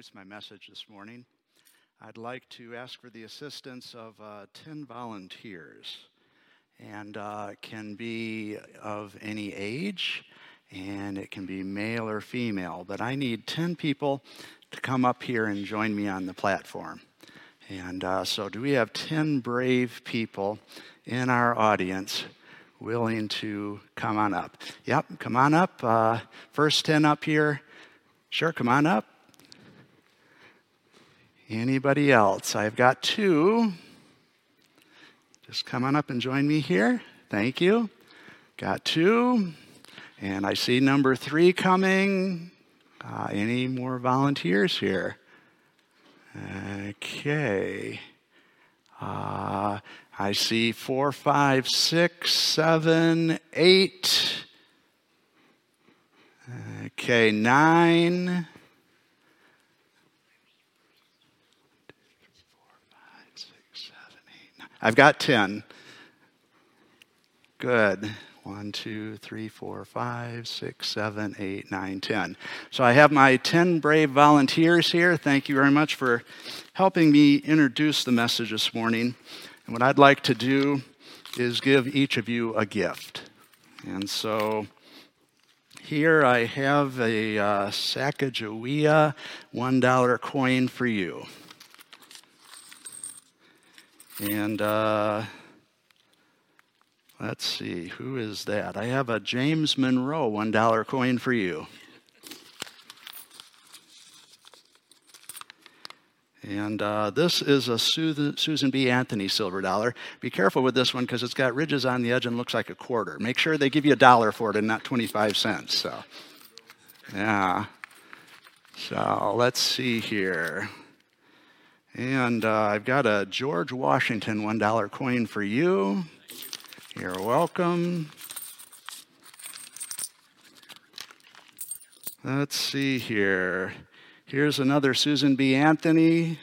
Introduce my message this morning, I'd like to ask for the assistance of uh, 10 volunteers. And uh, can be of any age, and it can be male or female. But I need 10 people to come up here and join me on the platform. And uh, so, do we have 10 brave people in our audience willing to come on up? Yep, come on up. Uh, first 10 up here. Sure, come on up. Anybody else? I've got two. Just come on up and join me here. Thank you. Got two. And I see number three coming. Uh, any more volunteers here? Okay. Uh, I see four, five, six, seven, eight. Okay, nine. I've got 10. Good. One, two, three, four, five, six, seven, eight, nine, ten. So I have my 10 brave volunteers here. Thank you very much for helping me introduce the message this morning. And what I'd like to do is give each of you a gift. And so here I have a uh, Sacagawea $1 coin for you. And uh, let's see, who is that? I have a James Monroe $1 coin for you. And uh, this is a Susan B. Anthony silver dollar. Be careful with this one because it's got ridges on the edge and looks like a quarter. Make sure they give you a dollar for it and not 25 cents. So, yeah. So let's see here. And uh, I've got a George Washington $1 coin for you. You're welcome. Let's see here. Here's another Susan B. Anthony.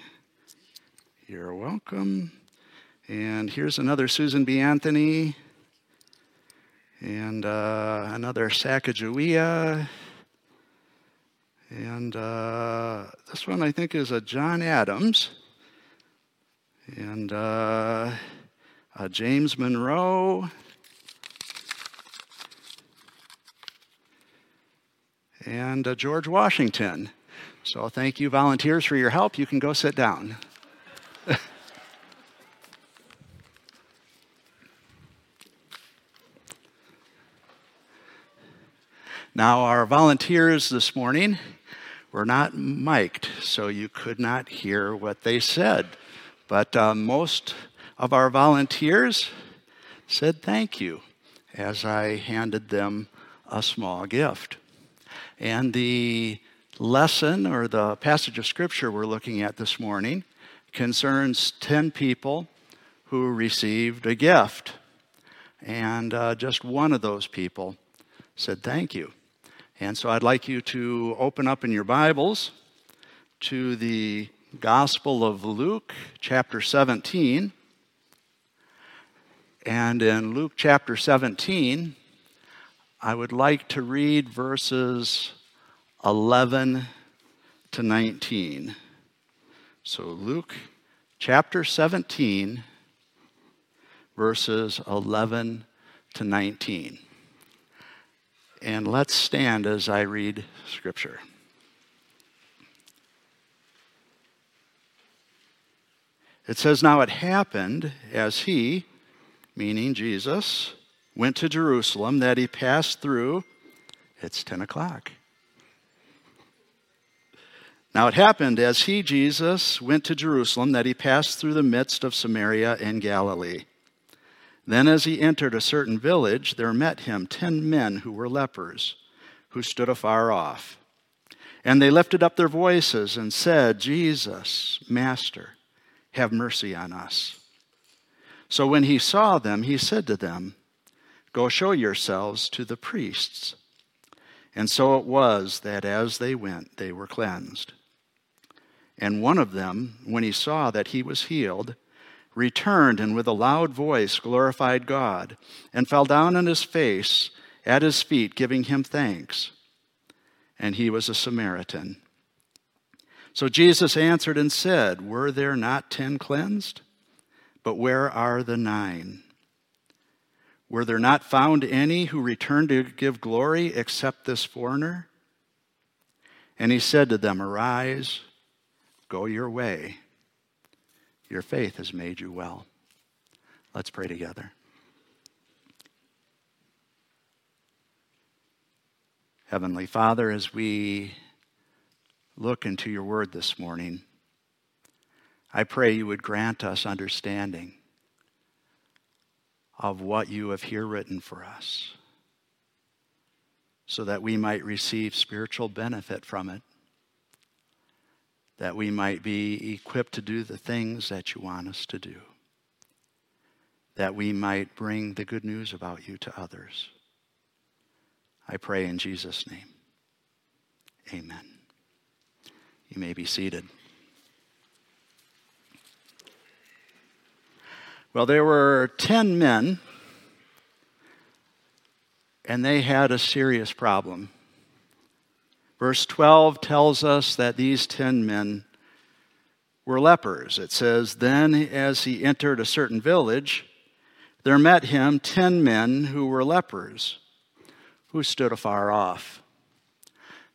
You're welcome. And here's another Susan B. Anthony. And uh, another Sacagawea. And uh, this one I think is a John Adams. And uh, a James Monroe. And George Washington. So thank you, volunteers, for your help. You can go sit down. now, our volunteers this morning were not mic'd, so you could not hear what they said. But uh, most of our volunteers said thank you as I handed them a small gift. And the lesson or the passage of scripture we're looking at this morning concerns 10 people who received a gift. And uh, just one of those people said thank you. And so I'd like you to open up in your Bibles to the Gospel of Luke, chapter 17. And in Luke chapter 17, I would like to read verses 11 to 19. So, Luke chapter 17, verses 11 to 19. And let's stand as I read scripture. It says, Now it happened as he, meaning Jesus, went to Jerusalem that he passed through, it's 10 o'clock now it happened as he, Jesus, went to Jerusalem that he passed through the midst of Samaria and Galilee. Then, as he entered a certain village, there met him ten men who were lepers, who stood afar off. And they lifted up their voices and said, Jesus, Master, have mercy on us. So when he saw them, he said to them, Go show yourselves to the priests. And so it was that as they went, they were cleansed. And one of them, when he saw that he was healed, returned and with a loud voice glorified God, and fell down on his face at his feet, giving him thanks and he was a Samaritan. So Jesus answered and said, Were there not ten cleansed? But where are the nine? Were there not found any who returned to give glory except this foreigner? And he said to them, Arise, go your way. Your faith has made you well. Let's pray together. Heavenly Father, as we look into your word this morning, I pray you would grant us understanding of what you have here written for us so that we might receive spiritual benefit from it, that we might be equipped to do the things that you want us to do, that we might bring the good news about you to others. I pray in Jesus' name. Amen. You may be seated. Well, there were 10 men, and they had a serious problem. Verse 12 tells us that these 10 men were lepers. It says, Then as he entered a certain village, there met him 10 men who were lepers who stood afar off.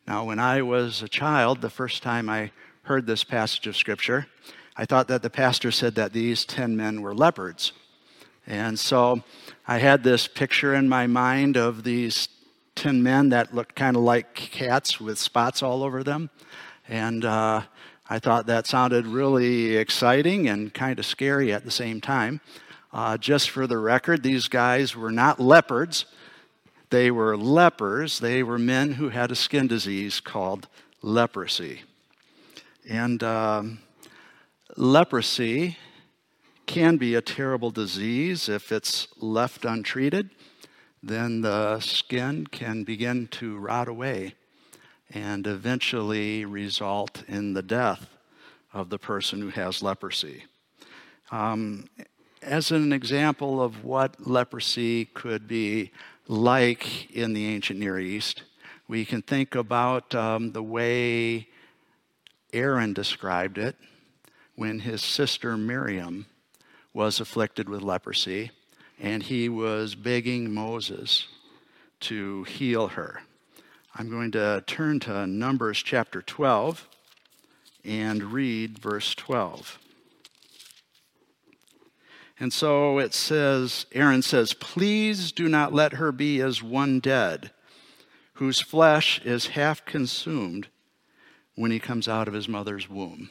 Now, when I was a child, the first time I heard this passage of Scripture, I thought that the pastor said that these 10 men were leopards. And so I had this picture in my mind of these 10 men that looked kind of like cats with spots all over them. And uh, I thought that sounded really exciting and kind of scary at the same time. Uh, just for the record, these guys were not leopards. They were lepers. They were men who had a skin disease called leprosy. And um, leprosy can be a terrible disease if it's left untreated. Then the skin can begin to rot away and eventually result in the death of the person who has leprosy. Um, as an example of what leprosy could be, like in the ancient Near East. We can think about um, the way Aaron described it when his sister Miriam was afflicted with leprosy, and he was begging Moses to heal her. I'm going to turn to Numbers chapter 12 and read verse 12. And so it says, Aaron says, Please do not let her be as one dead, whose flesh is half consumed when he comes out of his mother's womb.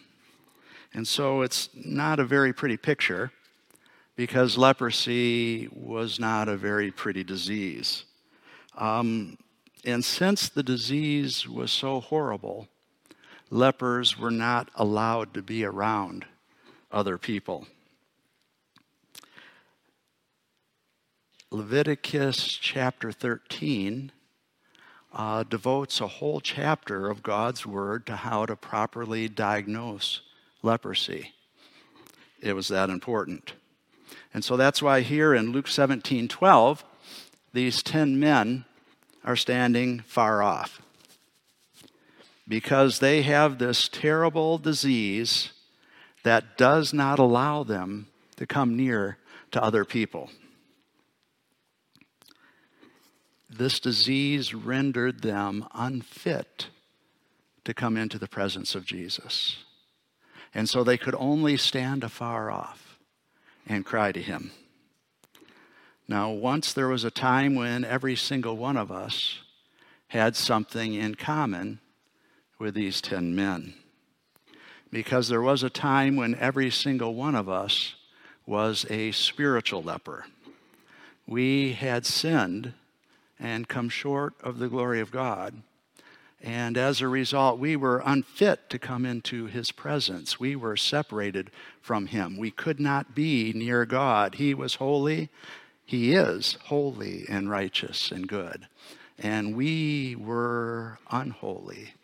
And so it's not a very pretty picture because leprosy was not a very pretty disease. Um, and since the disease was so horrible, lepers were not allowed to be around other people. Leviticus chapter 13 uh, devotes a whole chapter of God's word to how to properly diagnose leprosy. It was that important. And so that's why here in Luke 17 12, these 10 men are standing far off because they have this terrible disease that does not allow them to come near to other people. this disease rendered them unfit to come into the presence of Jesus. And so they could only stand afar off and cry to him. Now, once there was a time when every single one of us had something in common with these 10 men. Because there was a time when every single one of us was a spiritual leper. We had sinned and come short of the glory of God. And as a result, we were unfit to come into his presence. We were separated from him. We could not be near God. He was holy. He is holy and righteous and good. And we were unholy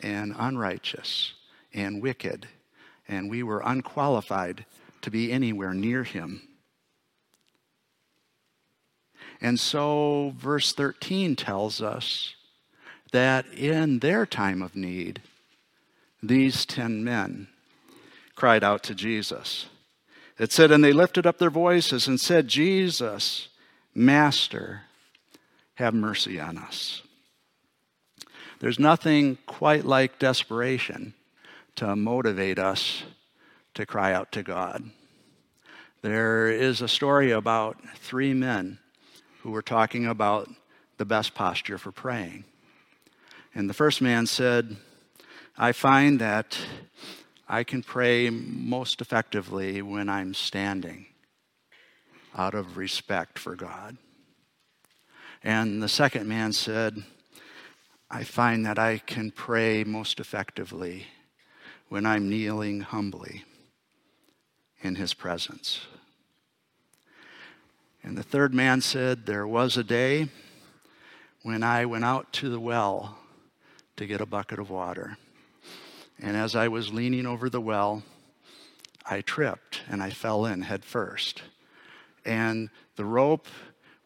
and unrighteous and wicked. And we were unqualified to be anywhere near him. And so, verse 13 tells us that in their time of need, these ten men cried out to Jesus. It said, And they lifted up their voices and said, Jesus, Master, have mercy on us. There's nothing quite like desperation to motivate us to cry out to God. There is a story about three men who were talking about the best posture for praying. And the first man said, I find that I can pray most effectively when I'm standing out of respect for God. And the second man said, I find that I can pray most effectively when I'm kneeling humbly in his presence. And the third man said, There was a day when I went out to the well to get a bucket of water. And as I was leaning over the well, I tripped and I fell in head first. And the rope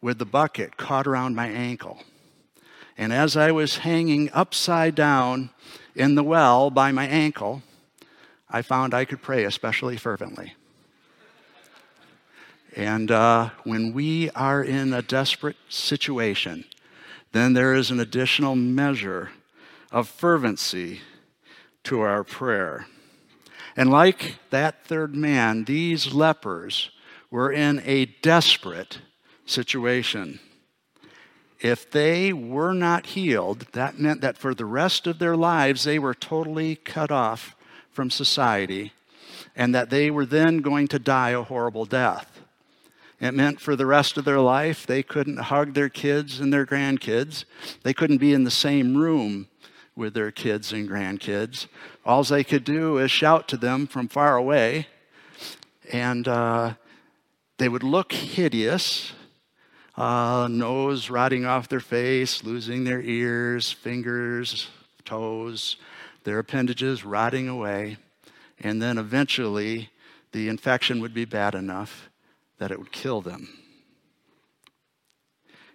with the bucket caught around my ankle. And as I was hanging upside down in the well by my ankle, I found I could pray especially fervently. And uh, when we are in a desperate situation, then there is an additional measure of fervency to our prayer. And like that third man, these lepers were in a desperate situation. If they were not healed, that meant that for the rest of their lives they were totally cut off from society and that they were then going to die a horrible death. It meant for the rest of their life they couldn't hug their kids and their grandkids. They couldn't be in the same room with their kids and grandkids. All they could do is shout to them from far away, and uh, they would look hideous. Uh, nose rotting off their face, losing their ears, fingers, toes, their appendages rotting away. And then eventually, the infection would be bad enough that it would kill them.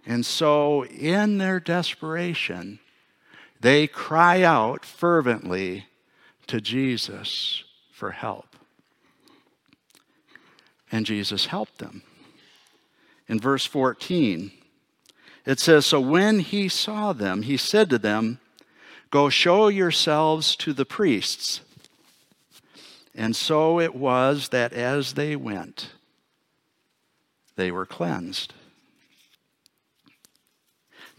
And so, in their desperation, they cry out fervently to Jesus for help. And Jesus helped them. In verse 14, it says So when he saw them, he said to them, Go show yourselves to the priests. And so it was that as they went, they were cleansed.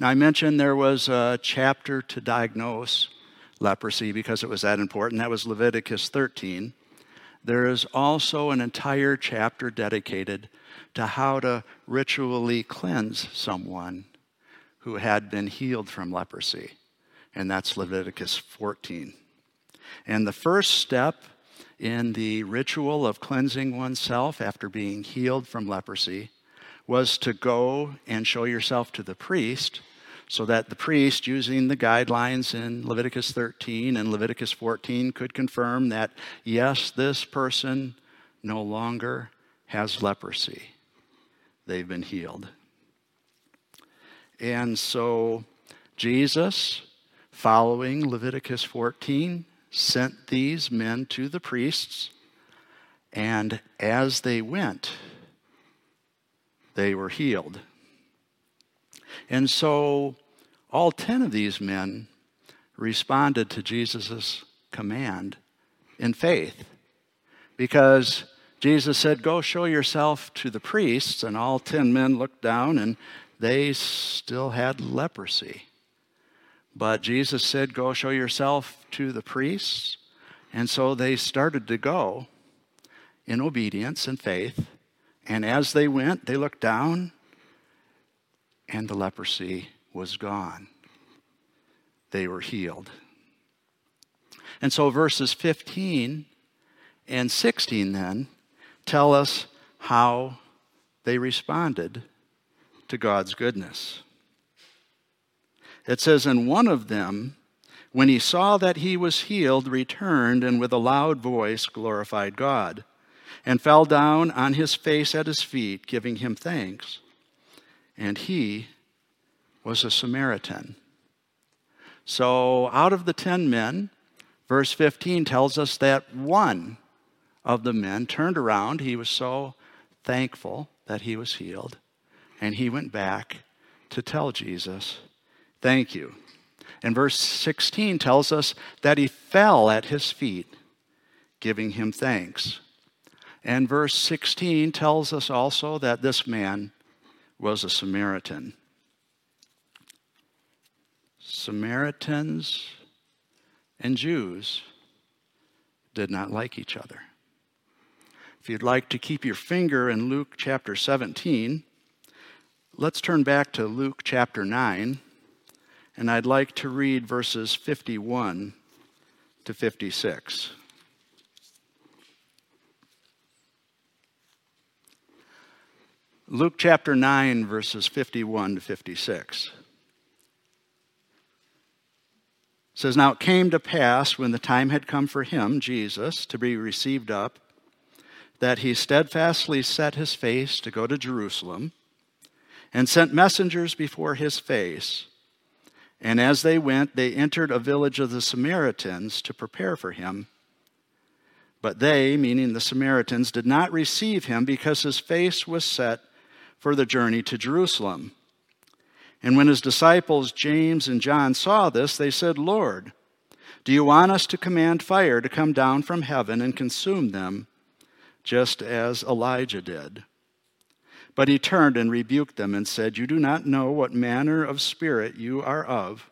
Now, I mentioned there was a chapter to diagnose leprosy because it was that important. That was Leviticus 13. There is also an entire chapter dedicated to how to ritually cleanse someone who had been healed from leprosy, and that's Leviticus 14. And the first step in the ritual of cleansing oneself after being healed from leprosy was to go and show yourself to the priest so that the priest, using the guidelines in Leviticus 13 and Leviticus 14, could confirm that, yes, this person no longer has leprosy. They've been healed. And so Jesus, following Leviticus 14, sent these men to the priests, and as they went, they were healed. And so all 10 of these men responded to Jesus' command in faith because Jesus said, Go show yourself to the priests. And all 10 men looked down and they still had leprosy. But Jesus said, Go show yourself to the priests. And so they started to go in obedience and faith. And as they went, they looked down, and the leprosy was gone. they were healed. And so verses 15 and 16 then tell us how they responded to God's goodness. It says, And one of them, when he saw that he was healed, returned and with a loud voice glorified God, and fell down on his face at his feet, giving him thanks. And he was a Samaritan. So, out of the ten men, verse 15 tells us that one of the men turned around. He was so thankful that he was healed. And he went back to tell Jesus, Thank you. And verse 16 tells us that he fell at his feet, giving him thanks. And verse 16 tells us also that this man was a Samaritan. Samaritans and Jews did not like each other. If you'd like to keep your finger in Luke chapter 17, let's turn back to Luke chapter 9, and I'd like to read verses 51 to 56. Luke chapter 9, verses 51 to 56. says, Now it came to pass when the time had come for him, Jesus, to be received up, that he steadfastly set his face to go to Jerusalem, and sent messengers before his face. And as they went, they entered a village of the Samaritans to prepare for him. But they, meaning the Samaritans, did not receive him because his face was set for the journey to Jerusalem. And when his disciples, James and John, saw this, they said, Lord, do you want us to command fire to come down from heaven and consume them, just as Elijah did? But he turned and rebuked them and said, You do not know what manner of spirit you are of.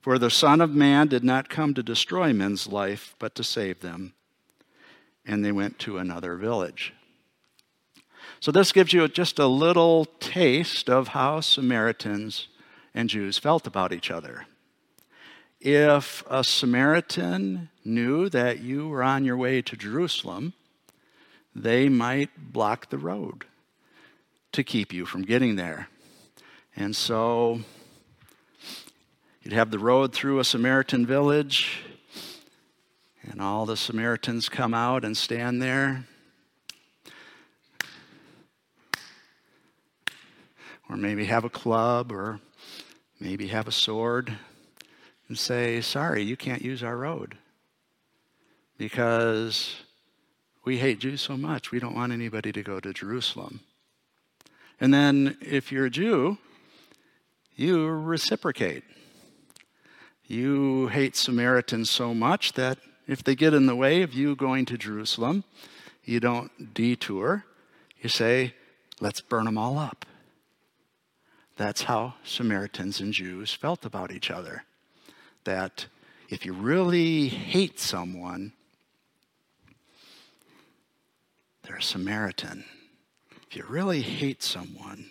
For the Son of Man did not come to destroy men's life, but to save them. And they went to another village. So, this gives you just a little taste of how Samaritans and Jews felt about each other. If a Samaritan knew that you were on your way to Jerusalem, they might block the road to keep you from getting there. And so you'd have the road through a Samaritan village, and all the Samaritans come out and stand there or maybe have a club, or maybe have a sword, and say, Sorry, you can't use our road because we hate Jews so much, we don't want anybody to go to Jerusalem. And then if you're a Jew, you reciprocate. You hate Samaritans so much that if they get in the way of you going to Jerusalem, you don't detour. You say, let's burn them all up. That's how Samaritans and Jews felt about each other. That if you really hate someone, they're a Samaritan. If you really hate someone,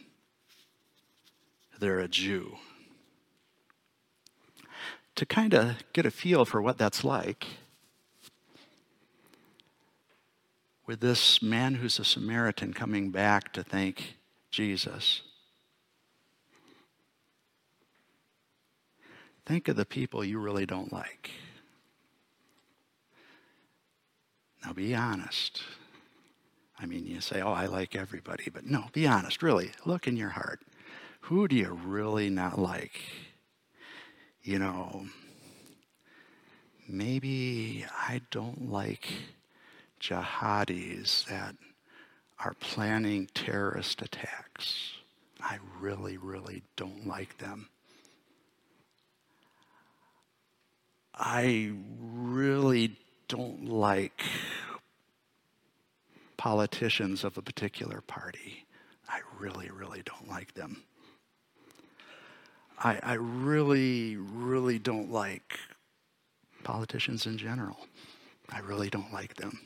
they're a Jew. To kind of get a feel for what that's like, with this man who's a Samaritan coming back to thank Jesus Think of the people you really don't like. Now be honest. I mean, you say, oh, I like everybody, but no, be honest, really. Look in your heart. Who do you really not like? You know, maybe I don't like jihadis that are planning terrorist attacks. I really, really don't like them. I really don't like politicians of a particular party. I really, really don't like them. I, I really, really don't like politicians in general. I really don't like them.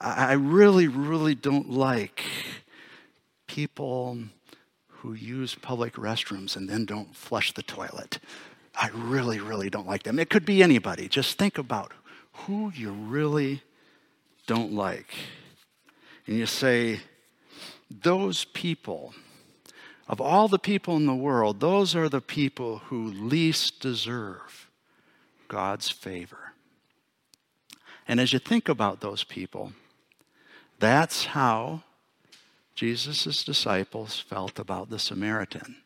I, I really, really don't like people who use public restrooms and then don't flush the toilet. I really, really don't like them. It could be anybody. Just think about who you really don't like. And you say, those people, of all the people in the world, those are the people who least deserve God's favor. And as you think about those people, that's how Jesus' disciples felt about the Samaritan.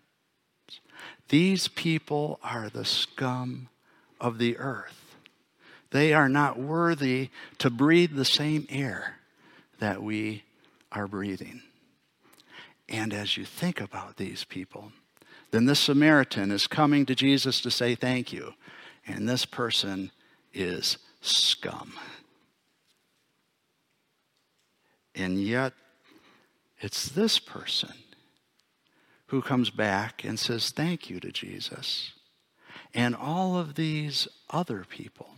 These people are the scum of the earth. They are not worthy to breathe the same air that we are breathing. And as you think about these people, then this Samaritan is coming to Jesus to say thank you. And this person is scum. And yet, it's this person who comes back and says thank you to Jesus. And all of these other people,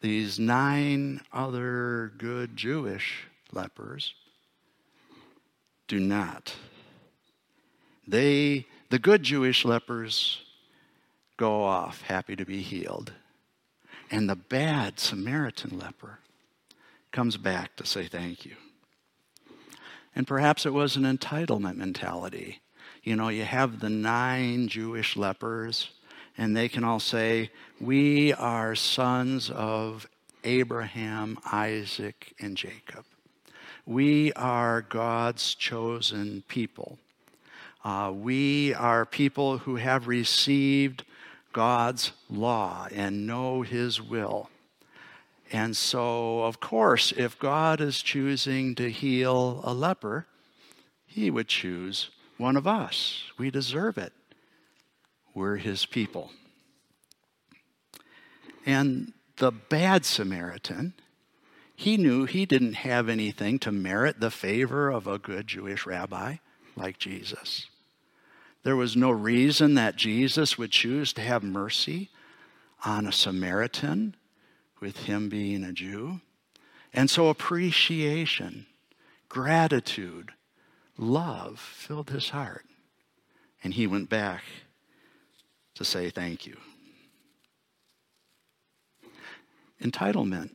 these nine other good Jewish lepers, do not. They, the good Jewish lepers, go off happy to be healed. And the bad Samaritan leper comes back to say thank you. And perhaps it was an entitlement mentality. You know, you have the nine Jewish lepers, and they can all say, We are sons of Abraham, Isaac, and Jacob. We are God's chosen people. Uh, we are people who have received God's law and know His will. And so, of course, if God is choosing to heal a leper, He would choose one of us. We deserve it. We're His people. And the bad Samaritan he knew he didn't have anything to merit the favor of a good Jewish rabbi like Jesus. There was no reason that Jesus would choose to have mercy on a Samaritan, with him being a Jew. And so appreciation, gratitude, love filled his heart. And he went back to say thank you. Entitlement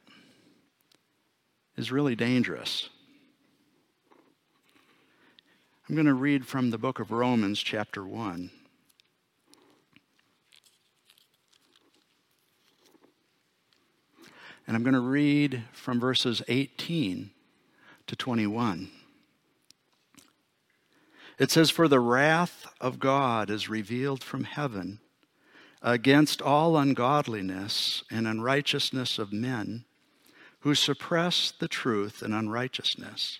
is really dangerous. I'm going to read from the book of Romans, chapter 1. And I'm going to read from verses 18 to 21. It says, For the wrath of God is revealed from heaven against all ungodliness and unrighteousness of men who suppress the truth in unrighteousness.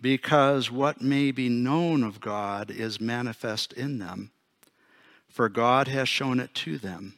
Because what may be known of God is manifest in them, for God has shown it to them.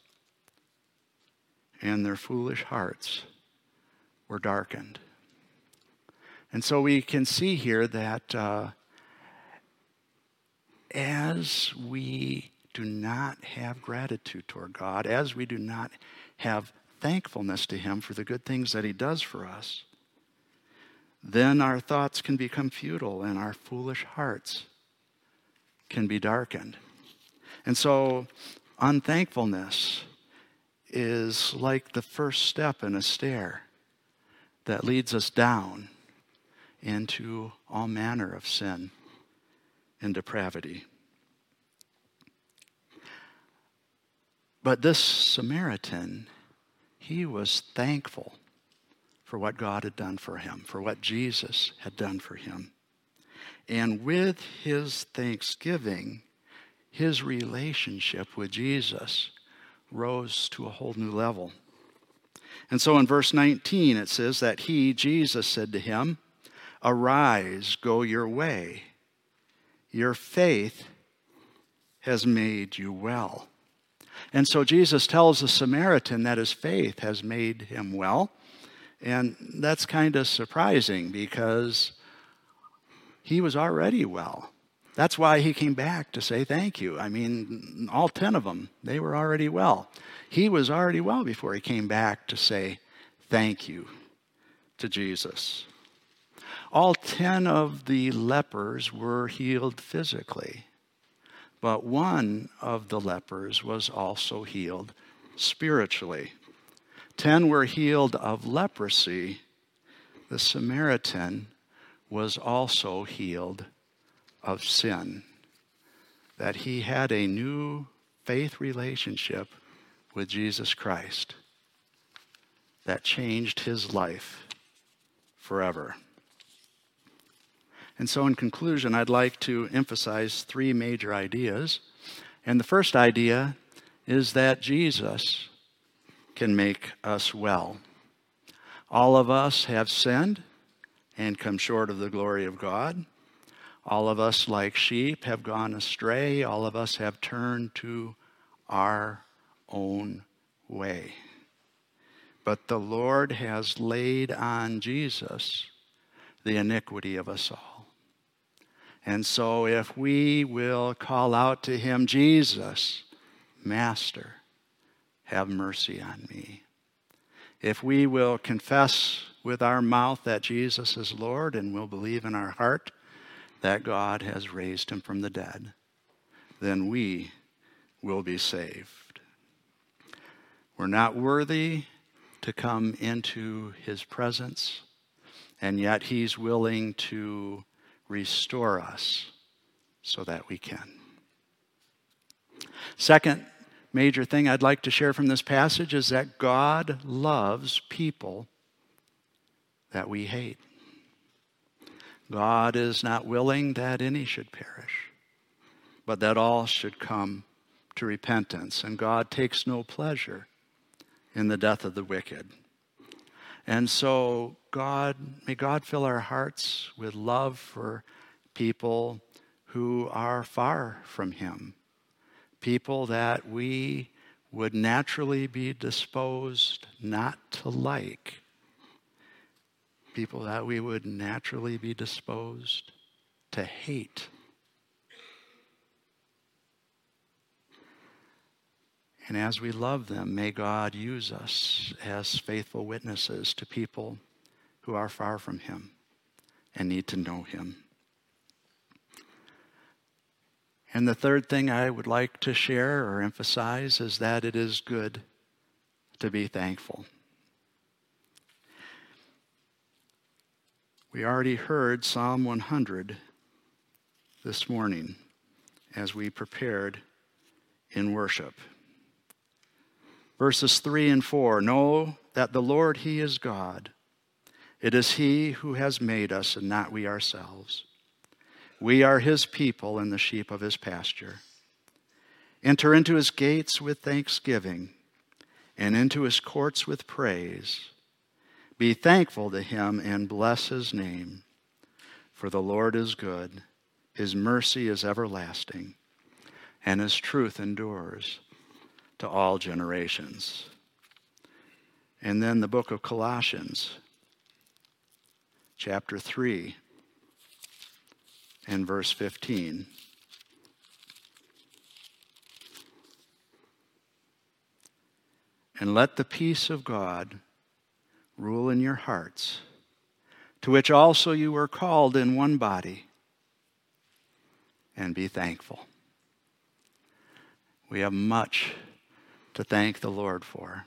and their foolish hearts were darkened. And so we can see here that uh, as we do not have gratitude toward God, as we do not have thankfulness to Him for the good things that He does for us, then our thoughts can become futile and our foolish hearts can be darkened. And so, unthankfulness is like the first step in a stair that leads us down into all manner of sin and depravity. But this Samaritan, he was thankful for what God had done for him, for what Jesus had done for him. And with his thanksgiving, his relationship with Jesus rose to a whole new level. And so in verse 19, it says that he, Jesus, said to him, Arise, go your way. Your faith has made you well. And so Jesus tells the Samaritan that his faith has made him well. And that's kind of surprising because he was already well. That's why he came back to say thank you. I mean, all 10 of them, they were already well. He was already well before he came back to say thank you to Jesus. All 10 of the lepers were healed physically, but one of the lepers was also healed spiritually. 10 were healed of leprosy. The Samaritan was also healed of sin, that he had a new faith relationship with Jesus Christ that changed his life forever. And so, in conclusion, I'd like to emphasize three major ideas. And the first idea is that Jesus can make us well. All of us have sinned and come short of the glory of God. All of us, like sheep, have gone astray. All of us have turned to our own way. But the Lord has laid on Jesus the iniquity of us all. And so, if we will call out to him, Jesus, Master, have mercy on me. If we will confess with our mouth that Jesus is Lord and will believe in our heart that God has raised him from the dead, then we will be saved. We're not worthy to come into his presence, and yet he's willing to restore us so that we can. Second major thing I'd like to share from this passage is that God loves people that we hate. God is not willing that any should perish, but that all should come to repentance. And God takes no pleasure in the death of the wicked. And so, God, may God fill our hearts with love for people who are far from Him, people that we would naturally be disposed not to like, people that we would naturally be disposed to hate. And as we love them, may God use us as faithful witnesses to people who are far from Him and need to know Him. And the third thing I would like to share or emphasize is that it is good to be thankful. We already heard Psalm 100 this morning as we prepared in worship. Verses 3 and 4 Know that the Lord, He is God. It is He who has made us and not we ourselves. We are His people and the sheep of His pasture. Enter into His gates with thanksgiving and into His courts with praise. Be thankful to Him and bless His name. For the Lord is good, His mercy is everlasting, and His truth endures to all generations. And then the book of Colossians, chapter 3, and verse 15. And let the peace of God rule in your hearts, to which also you were called in one body, and be thankful. We have much to thank the Lord for.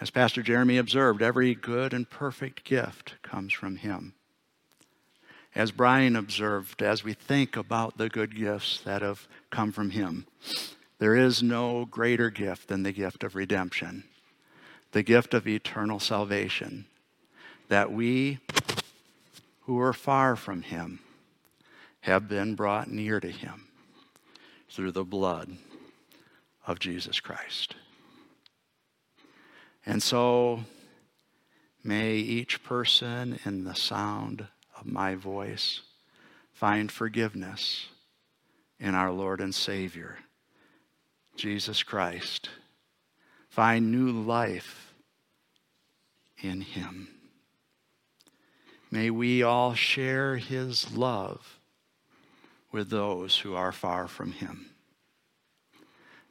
As Pastor Jeremy observed, every good and perfect gift comes from Him. As Brian observed, as we think about the good gifts that have come from Him, there is no greater gift than the gift of redemption, the gift of eternal salvation, that we who are far from Him have been brought near to Him through the blood of Jesus Christ. And so, may each person in the sound of my voice find forgiveness in our Lord and Savior, Jesus Christ. Find new life in Him. May we all share His love with those who are far from Him.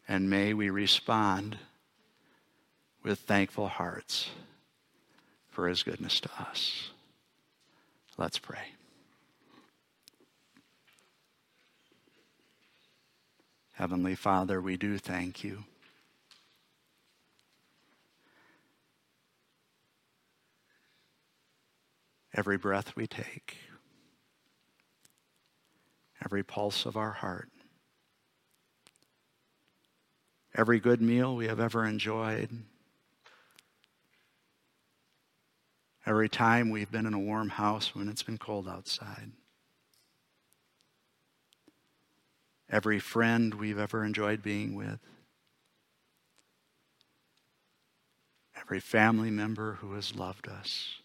And may we respond with thankful hearts for His goodness to us. Let's pray. Heavenly Father, we do thank you. Every breath we take, every pulse of our heart, every good meal we have ever enjoyed, every time we've been in a warm house when it's been cold outside. every friend we've ever enjoyed being with, every family member who has loved us,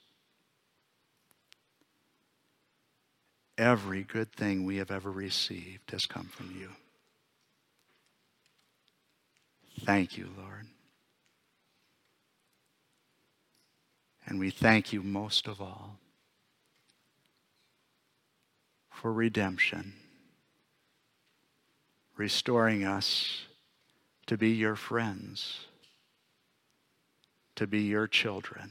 every good thing we have ever received has come from you. Thank you, Lord. And we thank you most of all for redemption restoring us to be your friends, to be your children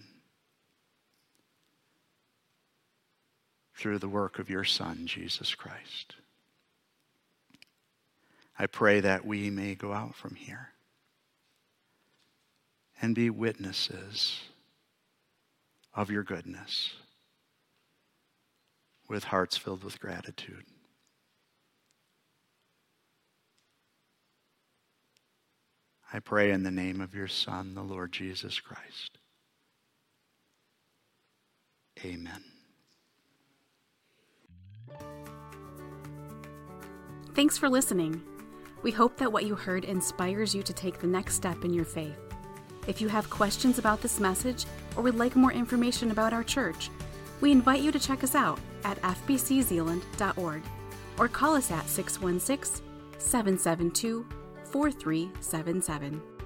through the work of your Son, Jesus Christ. I pray that we may go out from here and be witnesses of your goodness with hearts filled with gratitude. I pray in the name of your Son, the Lord Jesus Christ. Amen. Thanks for listening. We hope that what you heard inspires you to take the next step in your faith. If you have questions about this message or would like more information about our church, we invite you to check us out at fbczeeland.org or call us at 616 772 4377.